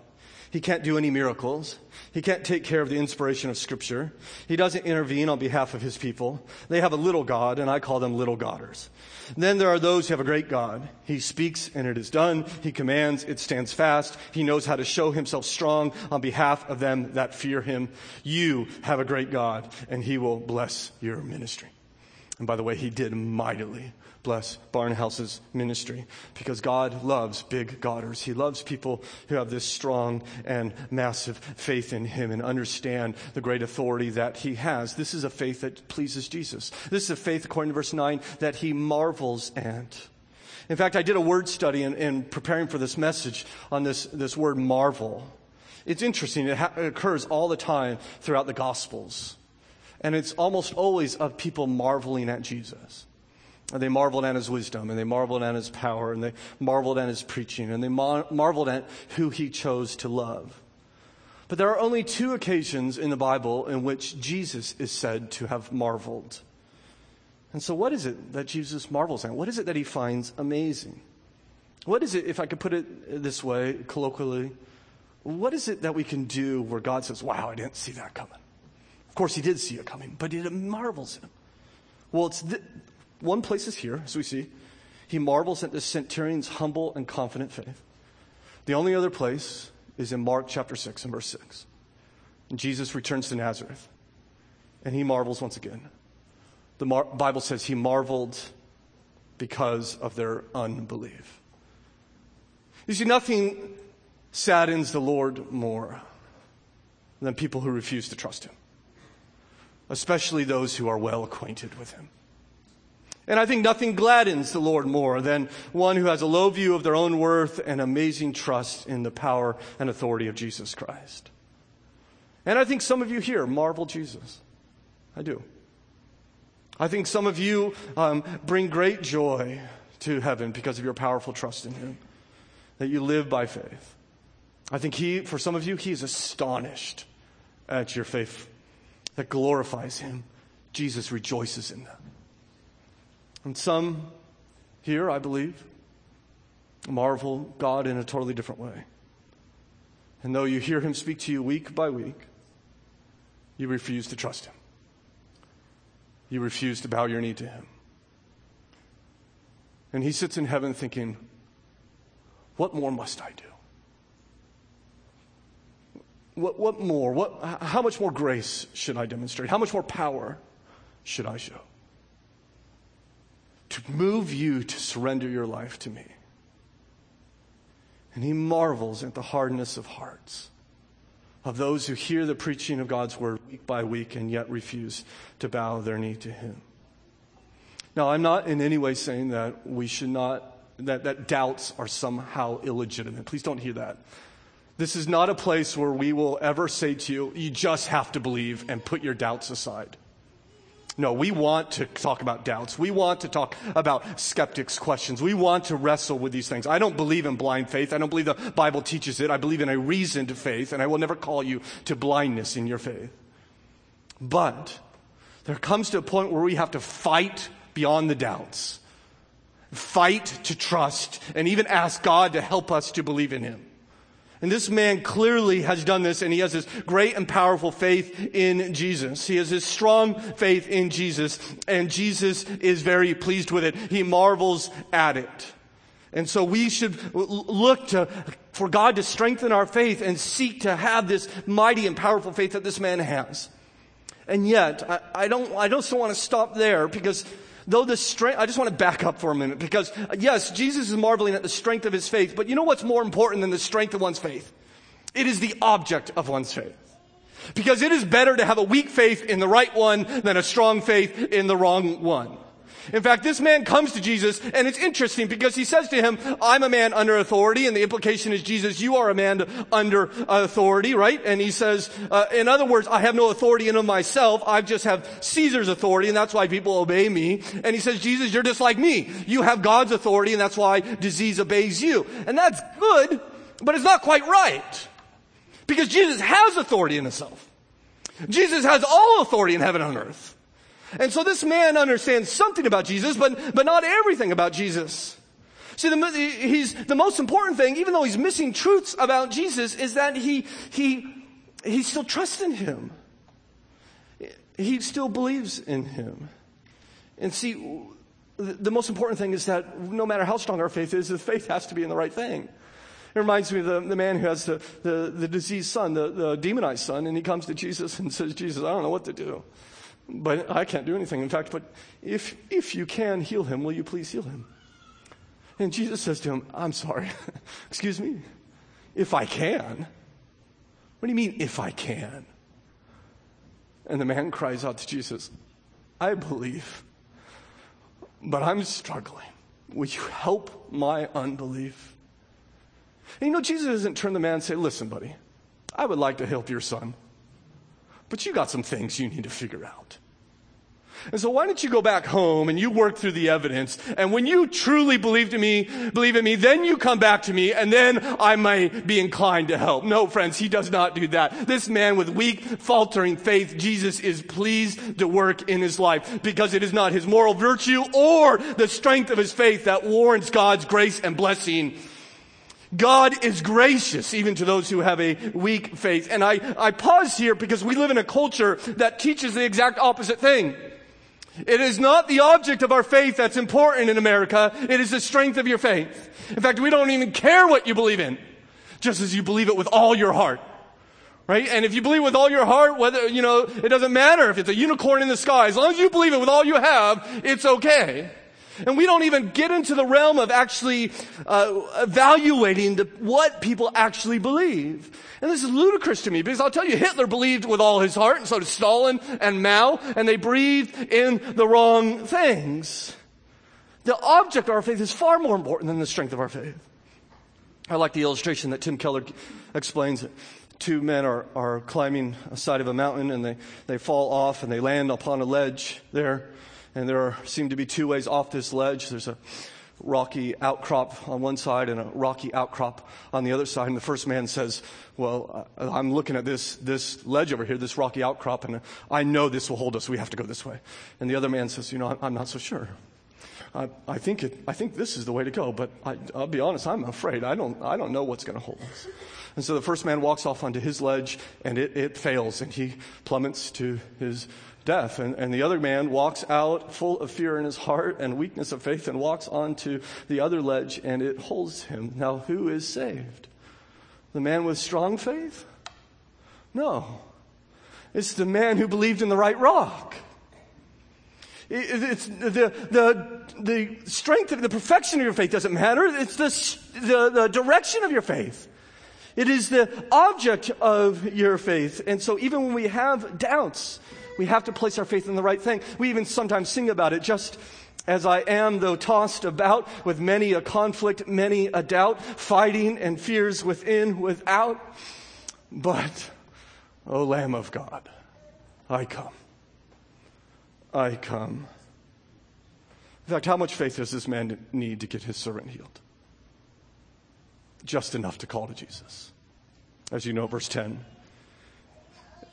He can't do any miracles. He can't take care of the inspiration of Scripture. He doesn't intervene on behalf of his people. They have a little God, and I call them little Godders. Then there are those who have a great God. He speaks, and it is done. He commands, it stands fast. He knows how to show himself strong on behalf of them that fear him. You have a great God, and he will bless your ministry. And by the way, he did mightily bless Barnhouse's ministry because God loves big Godders. He loves people who have this strong and massive faith in Him and understand the great authority that He has. This is a faith that pleases Jesus. This is a faith, according to verse 9, that He marvels at. In fact, I did a word study in, in preparing for this message on this, this word marvel. It's interesting. It, ha- it occurs all the time throughout the Gospels. And it's almost always of people marveling at Jesus. And they marveled at his wisdom, and they marveled at his power, and they marveled at his preaching, and they mar- marveled at who he chose to love. But there are only two occasions in the Bible in which Jesus is said to have marveled. And so, what is it that Jesus marvels at? What is it that he finds amazing? What is it, if I could put it this way, colloquially, what is it that we can do where God says, Wow, I didn't see that coming? Of course, he did see it coming, but it marvels him. Well, it's th- one place is here, as we see. He marvels at the centurion's humble and confident faith. The only other place is in Mark chapter 6 and verse 6. And Jesus returns to Nazareth, and he marvels once again. The Mar- Bible says he marveled because of their unbelief. You see, nothing saddens the Lord more than people who refuse to trust him, especially those who are well acquainted with him. And I think nothing gladdens the Lord more than one who has a low view of their own worth and amazing trust in the power and authority of Jesus Christ. And I think some of you here marvel Jesus. I do. I think some of you um, bring great joy to heaven because of your powerful trust in Him, that you live by faith. I think He, for some of you, He is astonished at your faith that glorifies Him. Jesus rejoices in them. And some here, I believe, marvel God in a totally different way. And though you hear him speak to you week by week, you refuse to trust him. You refuse to bow your knee to him. And he sits in heaven thinking, What more must I do? What, what more? What, how much more grace should I demonstrate? How much more power should I show? To move you to surrender your life to me. And he marvels at the hardness of hearts of those who hear the preaching of God's word week by week and yet refuse to bow their knee to him. Now, I'm not in any way saying that we should not, that, that doubts are somehow illegitimate. Please don't hear that. This is not a place where we will ever say to you, you just have to believe and put your doubts aside. No, we want to talk about doubts. We want to talk about skeptics' questions. We want to wrestle with these things. I don't believe in blind faith. I don't believe the Bible teaches it. I believe in a reasoned faith, and I will never call you to blindness in your faith. But there comes to a point where we have to fight beyond the doubts, fight to trust, and even ask God to help us to believe in Him. And this man clearly has done this and he has this great and powerful faith in Jesus. He has this strong faith in Jesus and Jesus is very pleased with it. He marvels at it. And so we should look to, for God to strengthen our faith and seek to have this mighty and powerful faith that this man has. And yet, I, I don't, I don't want to stop there because though the strength, I just want to back up for a minute because yes, Jesus is marveling at the strength of his faith, but you know what's more important than the strength of one's faith? It is the object of one's faith. Because it is better to have a weak faith in the right one than a strong faith in the wrong one. In fact, this man comes to Jesus, and it's interesting because he says to him, I'm a man under authority, and the implication is, Jesus, you are a man under authority, right? And he says, uh, in other words, I have no authority in of myself, I just have Caesar's authority, and that's why people obey me. And he says, Jesus, you're just like me. You have God's authority, and that's why disease obeys you. And that's good, but it's not quite right. Because Jesus has authority in himself. Jesus has all authority in heaven and on earth. And so this man understands something about Jesus, but, but not everything about Jesus. See, the, he's, the most important thing, even though he's missing truths about Jesus, is that he, he, he still trusts in him. He still believes in him. And see, the most important thing is that no matter how strong our faith is, the faith has to be in the right thing. It reminds me of the, the man who has the, the, the diseased son, the, the demonized son, and he comes to Jesus and says, Jesus, I don't know what to do. But I can't do anything. In fact, but if, if you can heal him, will you please heal him? And Jesus says to him, I'm sorry. Excuse me? If I can? What do you mean, if I can? And the man cries out to Jesus, I believe, but I'm struggling. Will you help my unbelief? And you know, Jesus doesn't turn the man and say, Listen, buddy, I would like to help your son. But you got some things you need to figure out. And so why don't you go back home and you work through the evidence and when you truly believe to me, believe in me, then you come back to me and then I may be inclined to help. No, friends, he does not do that. This man with weak, faltering faith, Jesus is pleased to work in his life because it is not his moral virtue or the strength of his faith that warrants God's grace and blessing God is gracious even to those who have a weak faith. And I, I pause here because we live in a culture that teaches the exact opposite thing. It is not the object of our faith that's important in America. It is the strength of your faith. In fact, we don't even care what you believe in, just as you believe it with all your heart. Right? And if you believe with all your heart, whether, you know, it doesn't matter if it's a unicorn in the sky. As long as you believe it with all you have, it's okay. And we don't even get into the realm of actually uh, evaluating the, what people actually believe. And this is ludicrous to me because I'll tell you, Hitler believed with all his heart, and so did Stalin and Mao, and they breathed in the wrong things. The object of our faith is far more important than the strength of our faith. I like the illustration that Tim Keller explains it. Two men are, are climbing a side of a mountain and they, they fall off and they land upon a ledge there and there are, seem to be two ways off this ledge. There's a rocky outcrop on one side and a rocky outcrop on the other side. And the first man says, well, uh, I'm looking at this, this ledge over here, this rocky outcrop, and I know this will hold us. We have to go this way. And the other man says, you know, I'm not so sure. I, I think it, I think this is the way to go, but I, will be honest, I'm afraid. I don't, I don't know what's going to hold us. And so the first man walks off onto his ledge and it, it fails and he plummets to his death. And, and the other man walks out full of fear in his heart and weakness of faith and walks onto the other ledge and it holds him. Now, who is saved? The man with strong faith? No. It's the man who believed in the right rock. It's the, the, the strength of the perfection of your faith doesn't matter. It's the, the, the direction of your faith. It is the object of your faith. And so even when we have doubts, we have to place our faith in the right thing. We even sometimes sing about it just as I am, though tossed about with many a conflict, many a doubt, fighting and fears within, without. But, O Lamb of God, I come. I come. In fact, how much faith does this man need to get his servant healed? Just enough to call to Jesus. As you know, verse 10.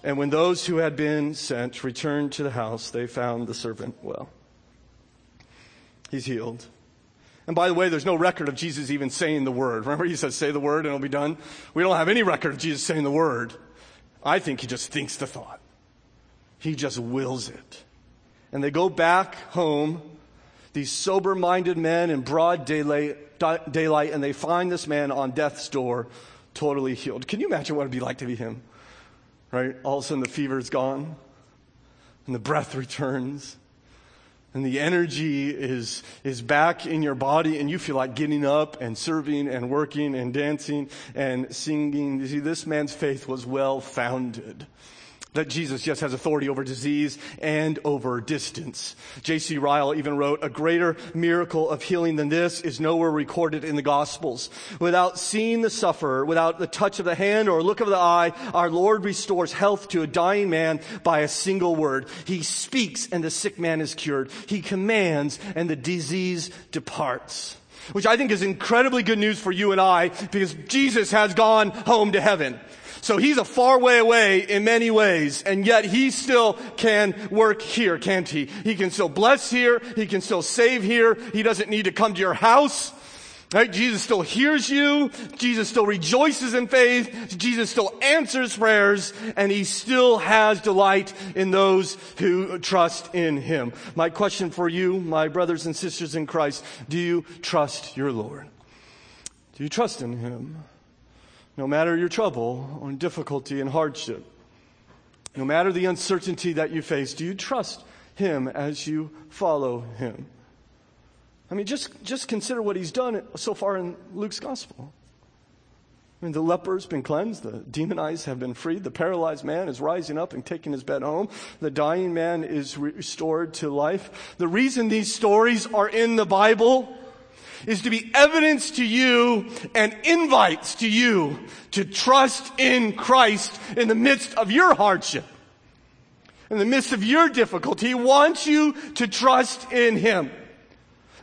And when those who had been sent returned to the house, they found the servant well. He's healed. And by the way, there's no record of Jesus even saying the word. Remember, he says, say the word and it'll be done? We don't have any record of Jesus saying the word. I think he just thinks the thought. He just wills it. And they go back home, these sober minded men in broad daylight, daylight, and they find this man on death's door, totally healed. Can you imagine what it'd be like to be him? Right? All of a sudden the fever is gone. and the breath returns and the energy is, is back in your body and you feel like getting up and serving and working and dancing and singing. You see, this man's faith was well founded that Jesus just has authority over disease and over distance. J.C. Ryle even wrote, a greater miracle of healing than this is nowhere recorded in the Gospels. Without seeing the sufferer, without the touch of the hand or look of the eye, our Lord restores health to a dying man by a single word. He speaks and the sick man is cured. He commands and the disease departs. Which I think is incredibly good news for you and I because Jesus has gone home to heaven. So he's a far way away in many ways, and yet he still can work here, can't he? He can still bless here. He can still save here. He doesn't need to come to your house. Right? Jesus still hears you. Jesus still rejoices in faith. Jesus still answers prayers and he still has delight in those who trust in him. My question for you, my brothers and sisters in Christ, do you trust your Lord? Do you trust in him? No matter your trouble or difficulty and hardship, no matter the uncertainty that you face, do you trust Him as you follow Him? I mean, just, just consider what He's done so far in Luke's Gospel. I mean, the leper's been cleansed, the demonized have been freed, the paralyzed man is rising up and taking his bed home, the dying man is restored to life. The reason these stories are in the Bible is to be evidence to you and invites to you to trust in Christ in the midst of your hardship. In the midst of your difficulty, He wants you to trust in Him.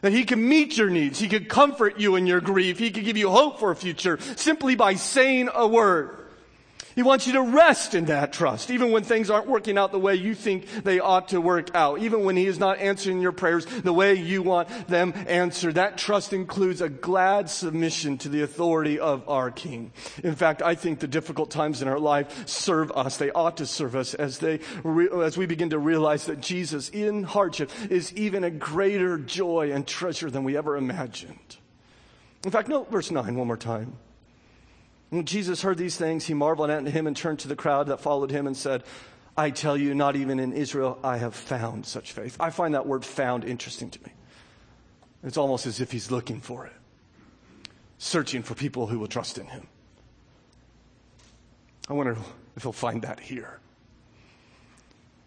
That He can meet your needs. He can comfort you in your grief. He can give you hope for a future simply by saying a word. He wants you to rest in that trust, even when things aren't working out the way you think they ought to work out, even when He is not answering your prayers the way you want them answered. That trust includes a glad submission to the authority of our King. In fact, I think the difficult times in our life serve us. They ought to serve us as they, as we begin to realize that Jesus in hardship is even a greater joy and treasure than we ever imagined. In fact, note verse 9 one more time. When Jesus heard these things, he marveled at him and turned to the crowd that followed him and said, I tell you, not even in Israel I have found such faith. I find that word found interesting to me. It's almost as if he's looking for it, searching for people who will trust in him. I wonder if he'll find that here.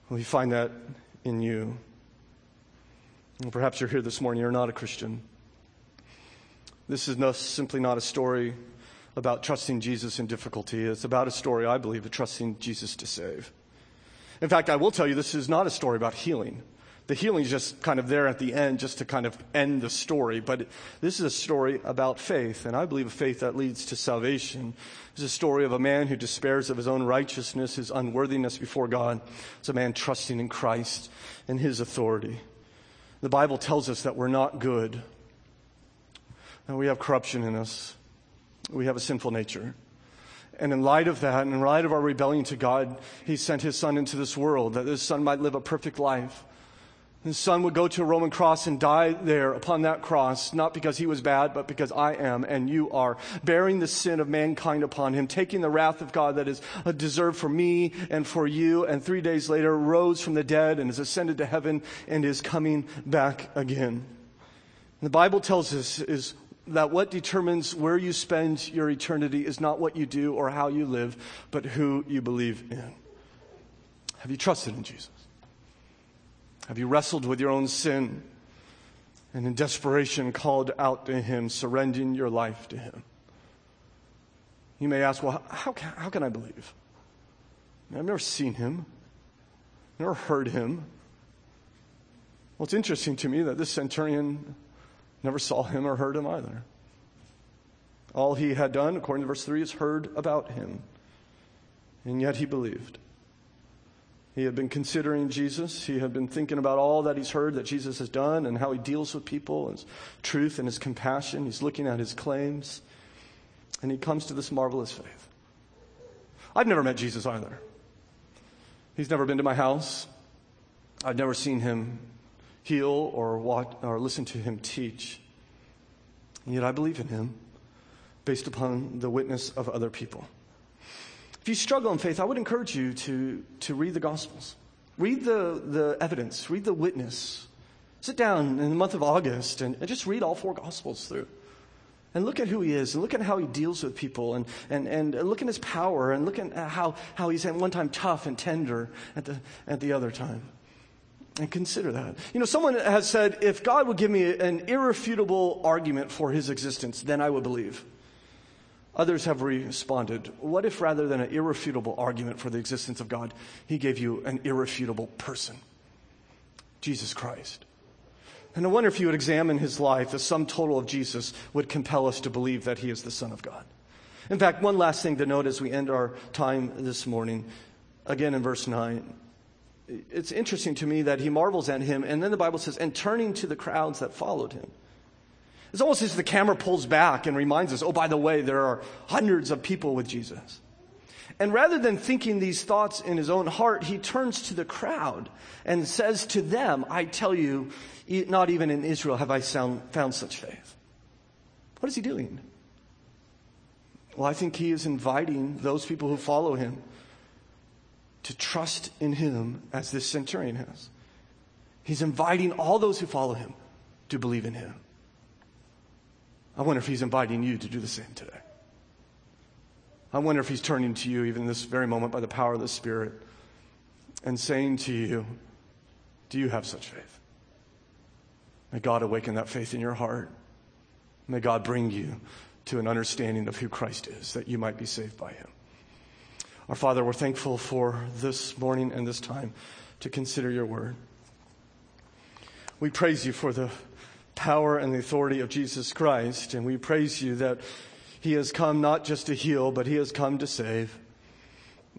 Will he find that in you? And perhaps you're here this morning, you're not a Christian. This is simply not a story about trusting Jesus in difficulty. It's about a story, I believe, of trusting Jesus to save. In fact, I will tell you this is not a story about healing. The healing is just kind of there at the end, just to kind of end the story. But this is a story about faith, and I believe a faith that leads to salvation. It's a story of a man who despairs of his own righteousness, his unworthiness before God. It's a man trusting in Christ and his authority. The Bible tells us that we're not good, and we have corruption in us. We have a sinful nature. And in light of that, and in light of our rebellion to God, He sent His Son into this world that His Son might live a perfect life. His Son would go to a Roman cross and die there upon that cross, not because He was bad, but because I am and you are, bearing the sin of mankind upon Him, taking the wrath of God that is deserved for me and for you, and three days later rose from the dead and is ascended to heaven and is coming back again. The Bible tells us is that what determines where you spend your eternity is not what you do or how you live, but who you believe in. Have you trusted in Jesus? Have you wrestled with your own sin and in desperation called out to Him, surrendering your life to Him? You may ask, well, how can, how can I believe? I've never seen Him, never heard Him. Well, it's interesting to me that this centurion Never saw him or heard him either. All he had done, according to verse 3, is heard about him. And yet he believed. He had been considering Jesus. He had been thinking about all that he's heard that Jesus has done and how he deals with people, his truth and his compassion. He's looking at his claims. And he comes to this marvelous faith. I've never met Jesus either. He's never been to my house. I've never seen him heal or, watch, or listen to him teach. And yet I believe in him based upon the witness of other people. If you struggle in faith, I would encourage you to, to read the Gospels. Read the, the evidence, read the witness. Sit down in the month of August and, and just read all four Gospels through. And look at who he is, and look at how he deals with people, and, and, and look at his power, and look at how, how he's at one time tough and tender at the, at the other time. And consider that. You know, someone has said, if God would give me an irrefutable argument for his existence, then I would believe. Others have responded, what if rather than an irrefutable argument for the existence of God, he gave you an irrefutable person? Jesus Christ. And I wonder if you would examine his life, the sum total of Jesus would compel us to believe that he is the Son of God. In fact, one last thing to note as we end our time this morning, again in verse 9. It's interesting to me that he marvels at him, and then the Bible says, and turning to the crowds that followed him. It's almost as if the camera pulls back and reminds us, oh, by the way, there are hundreds of people with Jesus. And rather than thinking these thoughts in his own heart, he turns to the crowd and says to them, I tell you, not even in Israel have I found such faith. What is he doing? Well, I think he is inviting those people who follow him to trust in him as this centurion has. He's inviting all those who follow him to believe in him. I wonder if he's inviting you to do the same today. I wonder if he's turning to you even this very moment by the power of the Spirit and saying to you, Do you have such faith? May God awaken that faith in your heart. May God bring you to an understanding of who Christ is, that you might be saved by him. Our Father, we're thankful for this morning and this time to consider your word. We praise you for the power and the authority of Jesus Christ, and we praise you that he has come not just to heal, but He has come to save.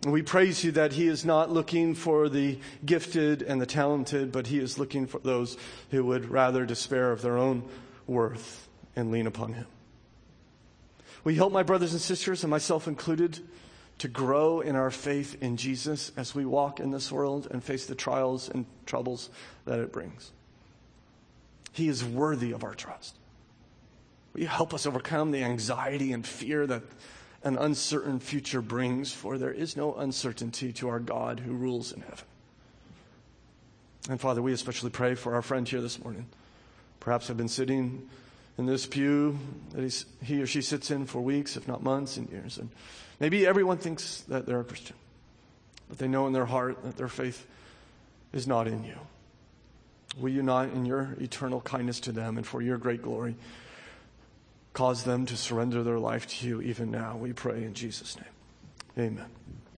We praise you that He is not looking for the gifted and the talented, but He is looking for those who would rather despair of their own worth and lean upon Him. We help my brothers and sisters, and myself included, to grow in our faith in Jesus as we walk in this world and face the trials and troubles that it brings. He is worthy of our trust. Will you help us overcome the anxiety and fear that an uncertain future brings? For there is no uncertainty to our God who rules in heaven. And Father, we especially pray for our friend here this morning. Perhaps have been sitting in this pew that he or she sits in for weeks, if not months and years. And maybe everyone thinks that they're a Christian, but they know in their heart that their faith is not in you. Will you not, in your eternal kindness to them and for your great glory, Cause them to surrender their life to you even now. We pray in Jesus' name. Amen.